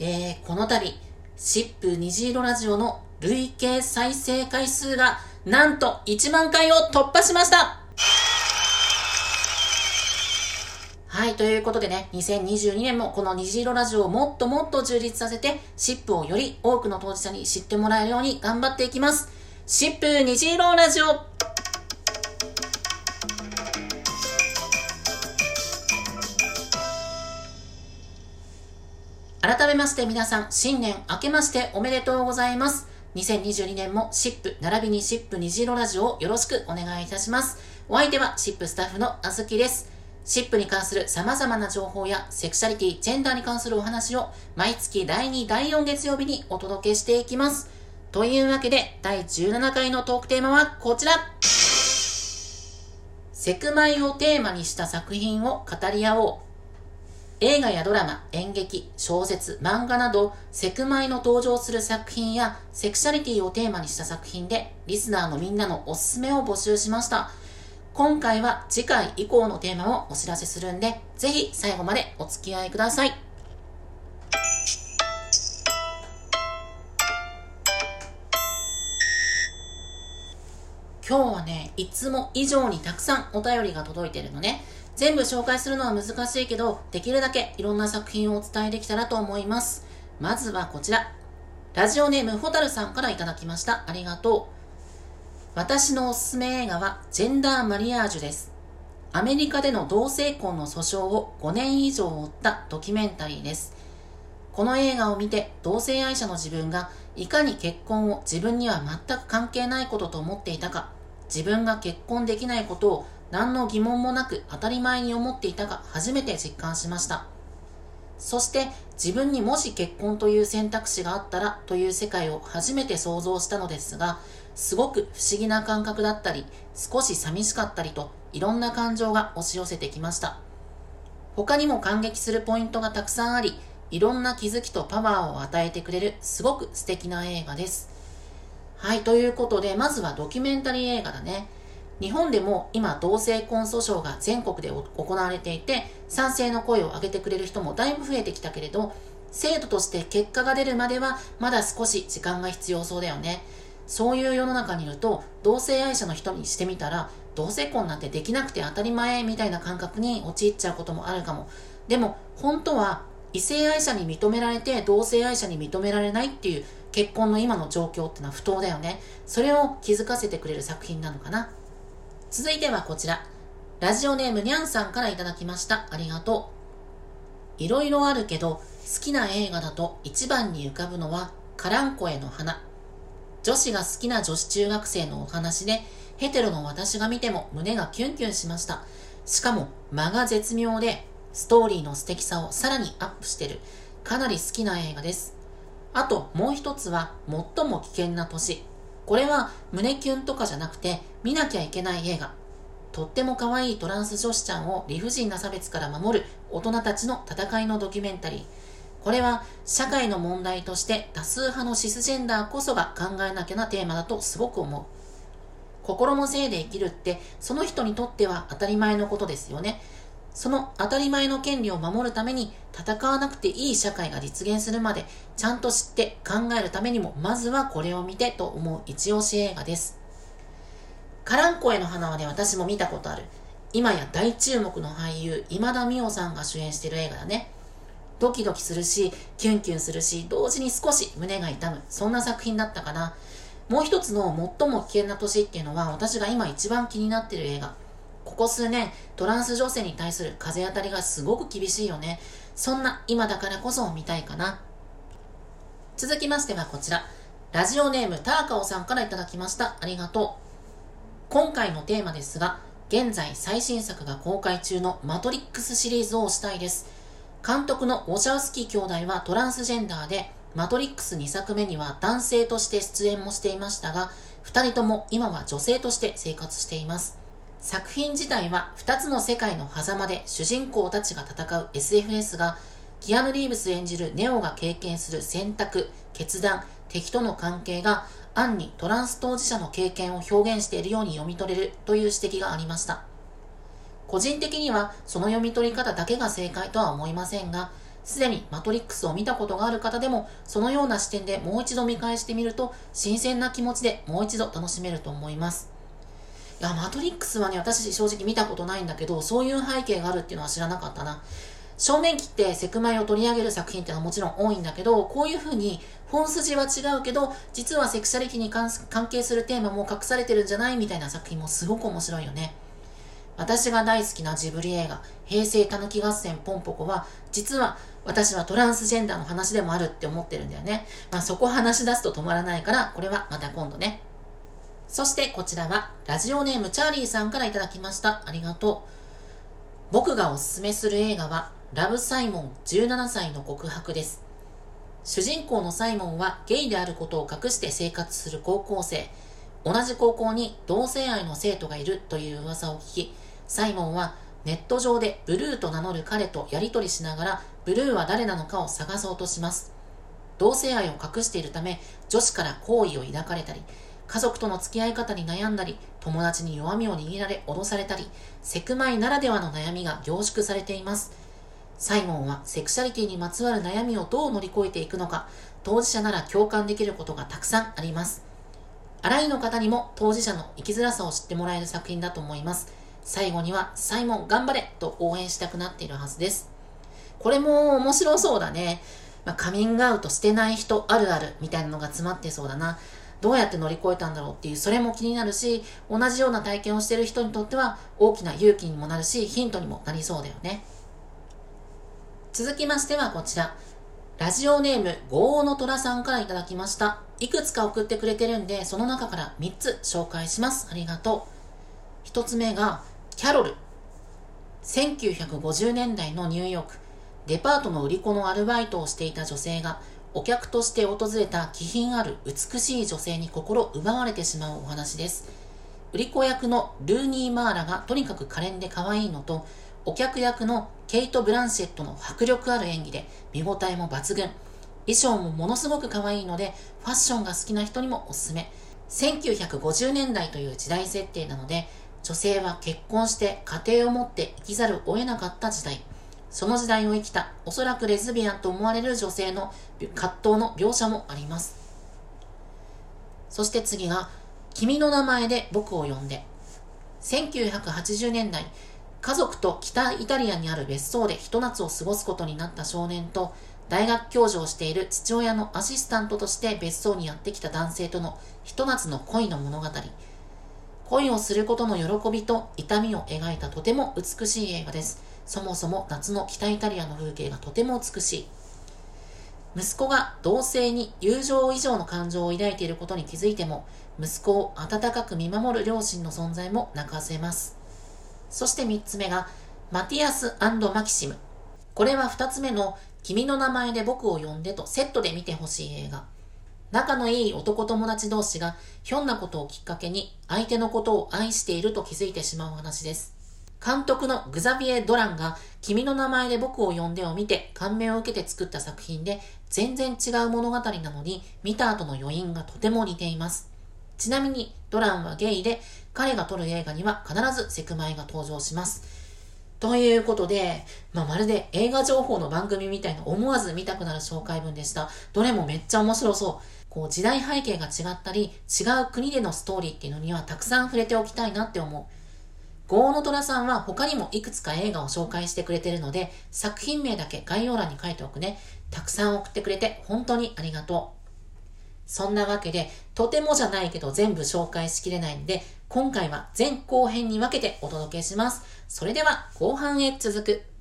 えー、この度、シップ虹色ラジオの累計再生回数がなんと1万回を突破しましたはい、ということでね、2022年もこの虹色ラジオをもっともっと充実させて、シップをより多くの当事者に知ってもらえるように頑張っていきます。シップ虹色ラジオ改めまして皆さん、新年明けましておめでとうございます。2022年もシップ、並びにシップ虹色ラジオをよろしくお願いいたします。お相手はシップスタッフのあずきです。シップに関する様々な情報やセクシャリティ、ジェンダーに関するお話を毎月第2、第4月曜日にお届けしていきます。というわけで、第17回のトークテーマはこちらセクマイをテーマにした作品を語り合おう。映画やドラマ、演劇、小説、漫画など、セクマイの登場する作品や、セクシャリティをテーマにした作品で、リスナーのみんなのおすすめを募集しました。今回は次回以降のテーマをお知らせするんで、ぜひ最後までお付き合いください。今日はね、いつも以上にたくさんお便りが届いてるのね。全部紹介するのは難しいけど、できるだけいろんな作品をお伝えできたらと思います。まずはこちら。ラジオネームホタルさんからいただきました。ありがとう。私のおすすめ映画はジェンダーマリアージュです。アメリカでの同性婚の訴訟を5年以上追ったドキュメンタリーです。この映画を見て同性愛者の自分がいかに結婚を自分には全く関係ないことと思っていたか、自分が結婚できないことを何の疑問もなく当たり前に思っていたが初めて実感しました。そして自分にもし結婚という選択肢があったらという世界を初めて想像したのですが、すごく不思議な感覚だったり、少し寂しかったりといろんな感情が押し寄せてきました。他にも感激するポイントがたくさんあり、いろんな気づきとパワーを与えてくれるすごく素敵な映画です。はい、ということで、まずはドキュメンタリー映画だね。日本でも今同性婚訴訟が全国で行われていて賛成の声を上げてくれる人もだいぶ増えてきたけれど制度として結果が出るまではまだ少し時間が必要そうだよね。そういう世の中にいると同性愛者の人にしてみたら同性婚なんてできなくて当たり前みたいな感覚に陥っちゃうこともあるかも。でも本当は異性愛者に認められて同性愛者に認められないっていう結婚の今の状況ってのは不当だよね。それを気づかせてくれる作品なのかな。続いてはこちら。ラジオネームにゃんさんからいただきました。ありがとう。いろいろあるけど、好きな映画だと一番に浮かぶのは、カランコエの花。女子が好きな女子中学生のお話で、ヘテロの私が見ても胸がキュンキュンしました。しかも、間が絶妙で、ストーリーの素敵さをさらにアップしてる、かなり好きな映画です。あと、もう一つは、最も危険な年。これは胸キュンとかじゃなくて見なきゃいけない映画。とっても可愛いトランス女子ちゃんを理不尽な差別から守る大人たちの戦いのドキュメンタリー。これは社会の問題として多数派のシスジェンダーこそが考えなきゃなテーマだとすごく思う。心のせいで生きるってその人にとっては当たり前のことですよね。その当たり前の権利を守るために戦わなくていい社会が実現するまでちゃんと知って考えるためにもまずはこれを見てと思う一押し映画です。カランコへの花はね、私も見たことある。今や大注目の俳優、今田美桜さんが主演してる映画だね。ドキドキするし、キュンキュンするし、同時に少し胸が痛む。そんな作品だったかな。もう一つの最も危険な年っていうのは私が今一番気になってる映画。ここ数年、トランス女性に対する風当たりがすごく厳しいよね。そんな今だからこそ見たいかな。続きましてはこちら。ラジオネームターカオさんからいただきました。ありがとう。今回のテーマですが、現在最新作が公開中のマトリックスシリーズをしたいです。監督のウォシャウスキー兄弟はトランスジェンダーで、マトリックス2作目には男性として出演もしていましたが、2人とも今は女性として生活しています。作品自体は2つの世界の狭間で主人公たちが戦う SFS がキアヌ・リーブス演じるネオが経験する選択、決断、敵との関係が暗にトランス当事者の経験を表現しているように読み取れるという指摘がありました。個人的にはその読み取り方だけが正解とは思いませんが、すでにマトリックスを見たことがある方でも、そのような視点でもう一度見返してみると、新鮮な気持ちでもう一度楽しめると思います。いや、マトリックスはね、私正直見たことないんだけど、そういう背景があるっていうのは知らなかったな。正面切ってセクマイを取り上げる作品ってのはもちろん多いんだけど、こういう風に本筋は違うけど、実はセクシャリティに関係するテーマも隠されてるんじゃないみたいな作品もすごく面白いよね。私が大好きなジブリ映画、平成たぬき合戦ポンポコは、実は私はトランスジェンダーの話でもあるって思ってるんだよね。まあそこ話し出すと止まらないから、これはまた今度ね。そしてこちらは、ラジオネームチャーリーさんからいただきました。ありがとう。僕がおすすめする映画は、ラブ・サイモン17歳の告白です。主人公のサイモンはゲイであることを隠して生活する高校生。同じ高校に同性愛の生徒がいるという噂を聞き、サイモンはネット上でブルーと名乗る彼とやり取りしながらブルーは誰なのかを探そうとします。同性愛を隠しているため女子から好意を抱かれたり、家族との付き合い方に悩んだり、友達に弱みを握られ脅されたり、セクマイならではの悩みが凝縮されています。サイモンはセクシャリティにまつわる悩みをどう乗り越えていくのか、当事者なら共感できることがたくさんあります。あらゆるの方にも当事者の生きづらさを知ってもらえる作品だと思います。最後には、サイモン頑張れと応援したくなっているはずです。これも面白そうだね。まあ、カミングアウトしてない人あるあるみたいなのが詰まってそうだな。どうやって乗り越えたんだろうっていう、それも気になるし、同じような体験をしている人にとっては大きな勇気にもなるし、ヒントにもなりそうだよね。続きましてはこちら。ラジオネーム、ゴーの虎さんからいただきました。いくつか送ってくれてるんで、その中から3つ紹介します。ありがとう。1つ目が、キャロル。1950年代のニューヨーク、デパートの売り子のアルバイトをしていた女性が、お客として訪れた気品ある美しい女性に心奪われてしまうお話です。売り子役のルーニー・マーラがとにかく可憐で可愛いのと、お客役のケイト・ブランシェットの迫力ある演技で見応えも抜群。衣装もものすごく可愛いので、ファッションが好きな人にもおすすめ。1950年代という時代設定なので、女性は結婚して家庭を持って生きざるを得なかった時代。その時代を生きた、おそらくレズビアンと思われる女性の葛藤の描写もあります。そして次が、君の名前で僕を呼んで。1980年代、家族と北イタリアにある別荘でひと夏を過ごすことになった少年と、大学教授をしている父親のアシスタントとして別荘にやってきた男性とのひと夏の恋の物語。恋をすることの喜びと痛みを描いたとても美しい映画です。そもそも夏の北イタリアの風景がとても美しい。息子が同性に友情以上の感情を抱いていることに気づいても、息子を温かく見守る両親の存在も泣かせます。そして3つ目が、マティアスマキシム。これは2つ目の、君の名前で僕を呼んでとセットで見てほしい映画。仲のいい男友達同士がひょんなことをきっかけに相手のことを愛していると気づいてしまう話です。監督のグザビエ・ドランが君の名前で僕を呼んでを見て感銘を受けて作った作品で全然違う物語なのに見た後の余韻がとても似ています。ちなみにドランはゲイで彼が撮る映画には必ずセクマイが登場します。ということで、まあ、まるで映画情報の番組みたいな思わず見たくなる紹介文でした。どれもめっちゃ面白そう。こう時代背景が違ったり、違う国でのストーリーっていうのにはたくさん触れておきたいなって思う。ゴーノトラさんは他にもいくつか映画を紹介してくれてるので、作品名だけ概要欄に書いておくね。たくさん送ってくれて本当にありがとう。そんなわけで、とてもじゃないけど全部紹介しきれないんで、今回は前後編に分けてお届けします。それでは後半へ続く。